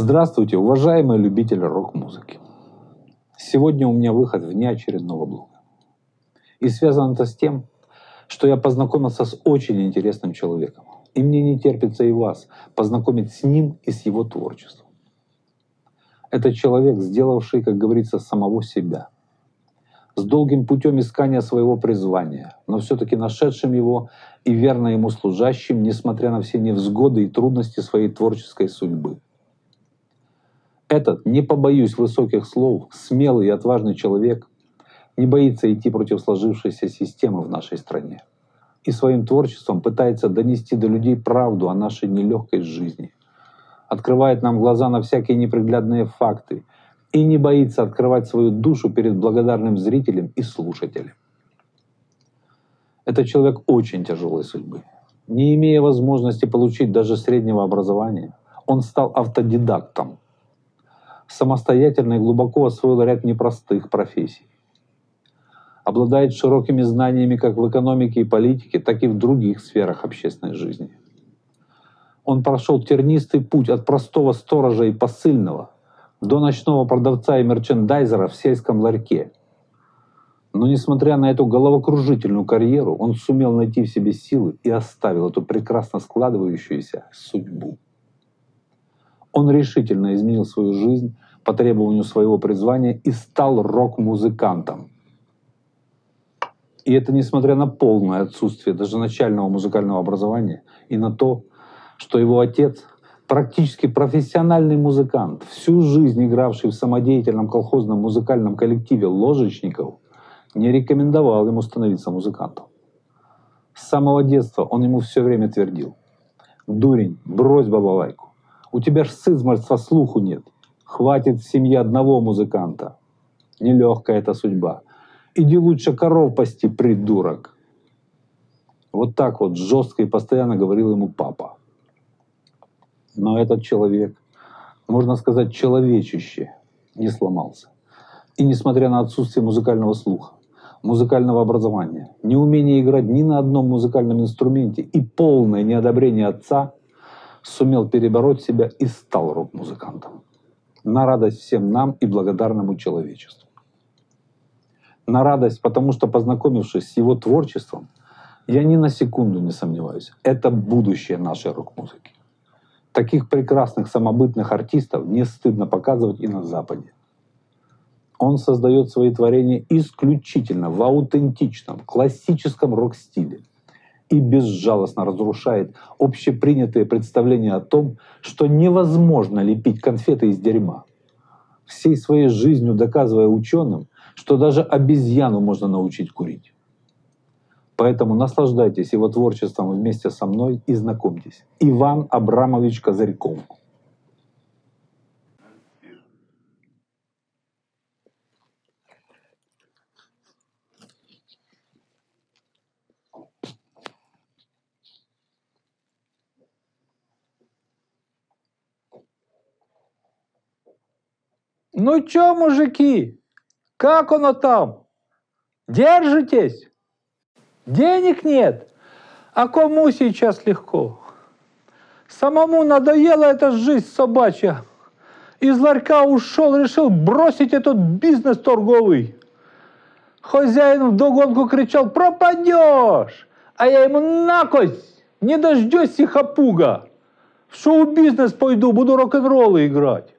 Здравствуйте, уважаемые любители рок-музыки. Сегодня у меня выход вне очередного блога. И связано это с тем, что я познакомился с очень интересным человеком. И мне не терпится и вас познакомить с ним и с его творчеством. Это человек, сделавший, как говорится, самого себя. С долгим путем искания своего призвания, но все-таки нашедшим его и верно ему служащим, несмотря на все невзгоды и трудности своей творческой судьбы. Этот, не побоюсь высоких слов, смелый и отважный человек не боится идти против сложившейся системы в нашей стране и своим творчеством пытается донести до людей правду о нашей нелегкой жизни, открывает нам глаза на всякие неприглядные факты и не боится открывать свою душу перед благодарным зрителем и слушателем. Это человек очень тяжелой судьбы. Не имея возможности получить даже среднего образования, он стал автодидактом. Самостоятельно и глубоко освоил ряд непростых профессий. Обладает широкими знаниями как в экономике и политике, так и в других сферах общественной жизни. Он прошел тернистый путь от простого сторожа и посыльного до ночного продавца и мерчендайзера в сельском ларьке – но несмотря на эту головокружительную карьеру, он сумел найти в себе силы и оставил эту прекрасно складывающуюся судьбу. Он решительно изменил свою жизнь по требованию своего призвания и стал рок-музыкантом. И это несмотря на полное отсутствие даже начального музыкального образования и на то, что его отец практически профессиональный музыкант, всю жизнь игравший в самодеятельном колхозном музыкальном коллективе ложечников – не рекомендовал ему становиться музыкантом. С самого детства он ему все время твердил. «Дурень, брось бабалайку. У тебя ж с слуху нет. Хватит в семье одного музыканта. Нелегкая эта судьба. Иди лучше коров пасти, придурок». Вот так вот жестко и постоянно говорил ему папа. Но этот человек, можно сказать, человечище, не сломался. И несмотря на отсутствие музыкального слуха, музыкального образования, неумение играть ни на одном музыкальном инструменте и полное неодобрение отца, сумел перебороть себя и стал рок-музыкантом. На радость всем нам и благодарному человечеству. На радость, потому что, познакомившись с его творчеством, я ни на секунду не сомневаюсь, это будущее нашей рок-музыки. Таких прекрасных самобытных артистов не стыдно показывать и на Западе. Он создает свои творения исключительно в аутентичном, классическом рок-стиле и безжалостно разрушает общепринятые представления о том, что невозможно лепить конфеты из дерьма, всей своей жизнью доказывая ученым, что даже обезьяну можно научить курить. Поэтому наслаждайтесь его творчеством вместе со мной и знакомьтесь. Иван Абрамович Козырьков. Ну чё, мужики, как оно там? Держитесь? Денег нет? А кому сейчас легко? Самому надоела эта жизнь собачья. Из ларька ушел, решил бросить этот бизнес торговый. Хозяин вдогонку кричал, пропадешь! А я ему накость, не дождешься хапуга. В шоу-бизнес пойду, буду рок-н-роллы играть.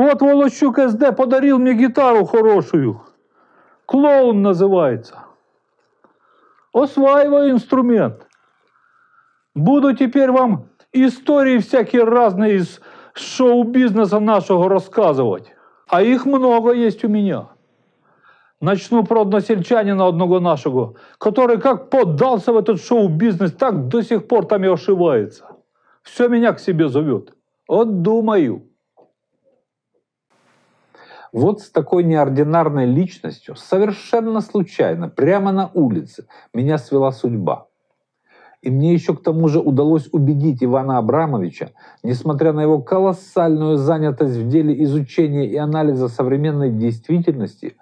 Вот Волощук СД подарил мне гитару хорошую. Клоун называется. Осваиваю инструмент. Буду теперь вам истории всякие разные из шоу-бизнеса нашего рассказывать. А их много есть у меня. Начну про односельчанина одного нашего, который как поддался в этот шоу-бизнес, так до сих пор там и ошивается. Все меня к себе зовет. Вот думаю. Вот с такой неординарной личностью, совершенно случайно, прямо на улице, меня свела судьба. И мне еще к тому же удалось убедить Ивана Абрамовича, несмотря на его колоссальную занятость в деле изучения и анализа современной действительности,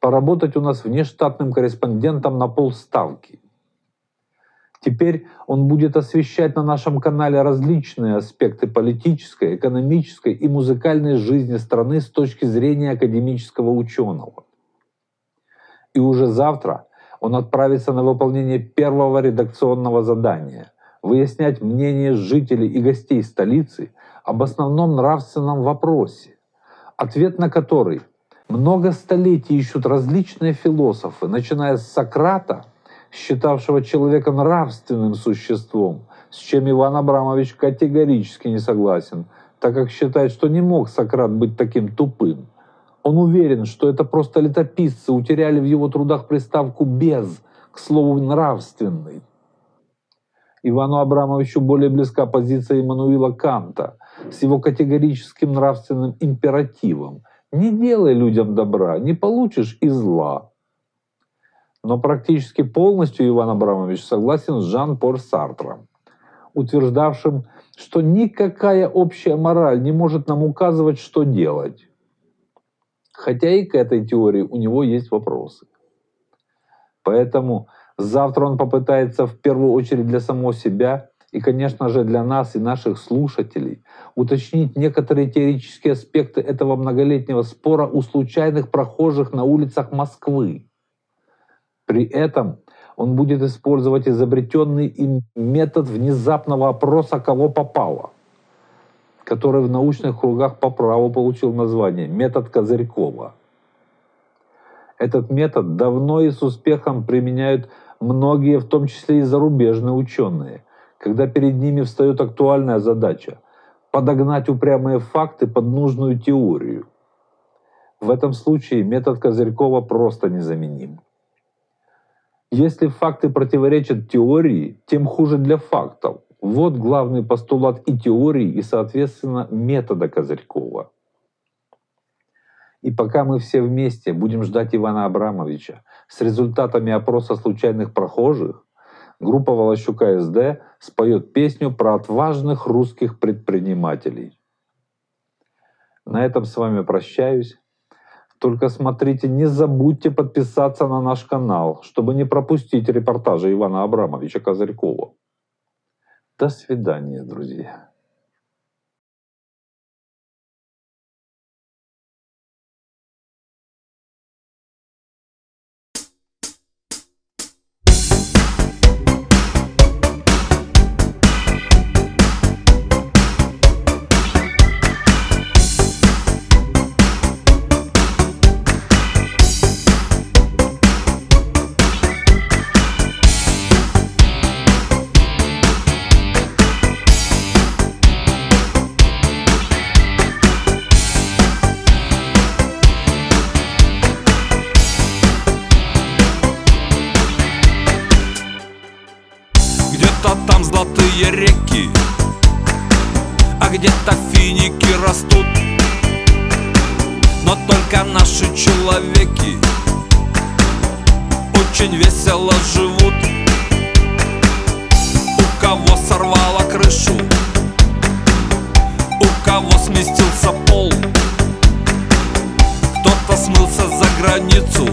поработать у нас внештатным корреспондентом на полставки. Теперь он будет освещать на нашем канале различные аспекты политической, экономической и музыкальной жизни страны с точки зрения академического ученого. И уже завтра он отправится на выполнение первого редакционного задания – выяснять мнение жителей и гостей столицы об основном нравственном вопросе, ответ на который много столетий ищут различные философы, начиная с Сократа – считавшего человека нравственным существом, с чем Иван Абрамович категорически не согласен, так как считает, что не мог Сократ быть таким тупым. Он уверен, что это просто летописцы утеряли в его трудах приставку «без», к слову «нравственный». Ивану Абрамовичу более близка позиция Иммануила Канта с его категорическим нравственным императивом «Не делай людям добра, не получишь и зла». Но практически полностью Иван Абрамович согласен с Жан-Поль Сартром, утверждавшим, что никакая общая мораль не может нам указывать, что делать. Хотя и к этой теории у него есть вопросы. Поэтому завтра он попытается в первую очередь для самого себя и, конечно же, для нас и наших слушателей уточнить некоторые теоретические аспекты этого многолетнего спора у случайных прохожих на улицах Москвы. При этом он будет использовать изобретенный им метод внезапного опроса «кого попало», который в научных кругах по праву получил название «метод Козырькова». Этот метод давно и с успехом применяют многие, в том числе и зарубежные ученые, когда перед ними встает актуальная задача – подогнать упрямые факты под нужную теорию. В этом случае метод Козырькова просто незаменим. Если факты противоречат теории, тем хуже для фактов. Вот главный постулат и теории, и, соответственно, метода Козырькова. И пока мы все вместе будем ждать Ивана Абрамовича с результатами опроса случайных прохожих, группа Волощука СД споет песню про отважных русских предпринимателей. На этом с вами прощаюсь. Только смотрите, не забудьте подписаться на наш канал, чтобы не пропустить репортажи Ивана Абрамовича Козырькова. До свидания, друзья. Золотые реки А где-то финики растут. Но только наши человеки Очень весело живут. У кого сорвало крышу У кого сместился пол Кто-то смылся за границу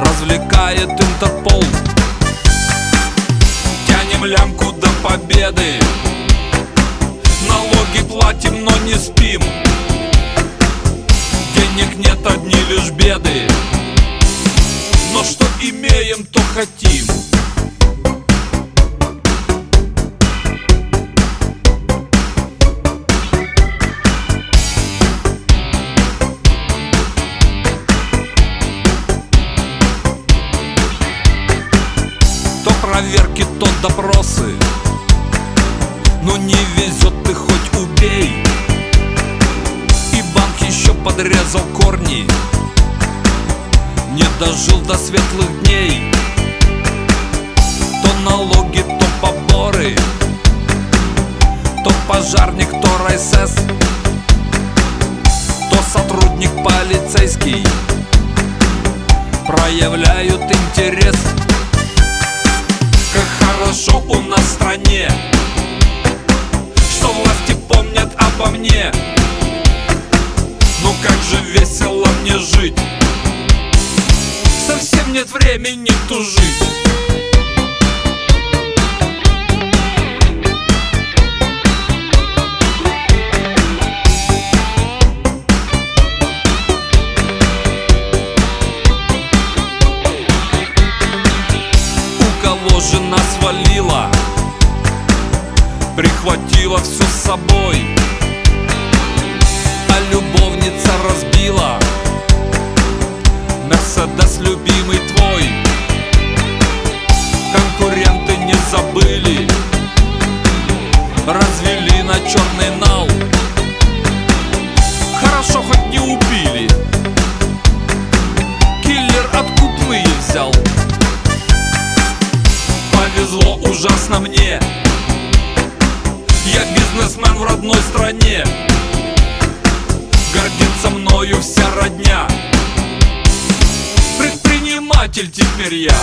Развлекает Интерпол Тянем лямку до победы. Налоги платим, но не спим. Денег нет, одни лишь беды. Но что имеем, то хотим проверки, то допросы. Но не везет ты хоть убей. И банк еще подрезал корни. Не дожил до светлых дней. То налоги, то поборы. То пожарник, то райсес. То сотрудник полицейский. Проявляют интерес хорошо у нас стране. Что власти помнят обо мне. Ну как же весело мне жить. Совсем нет времени тужить Мерседес любимый твой. Конкуренты не забыли Развели на черный нал. Хорошо хоть не убили. Киллер откупные взял? Повезло ужасно мне. Я бизнесмен в родной стране. Гордится мною вся родня Предприниматель теперь я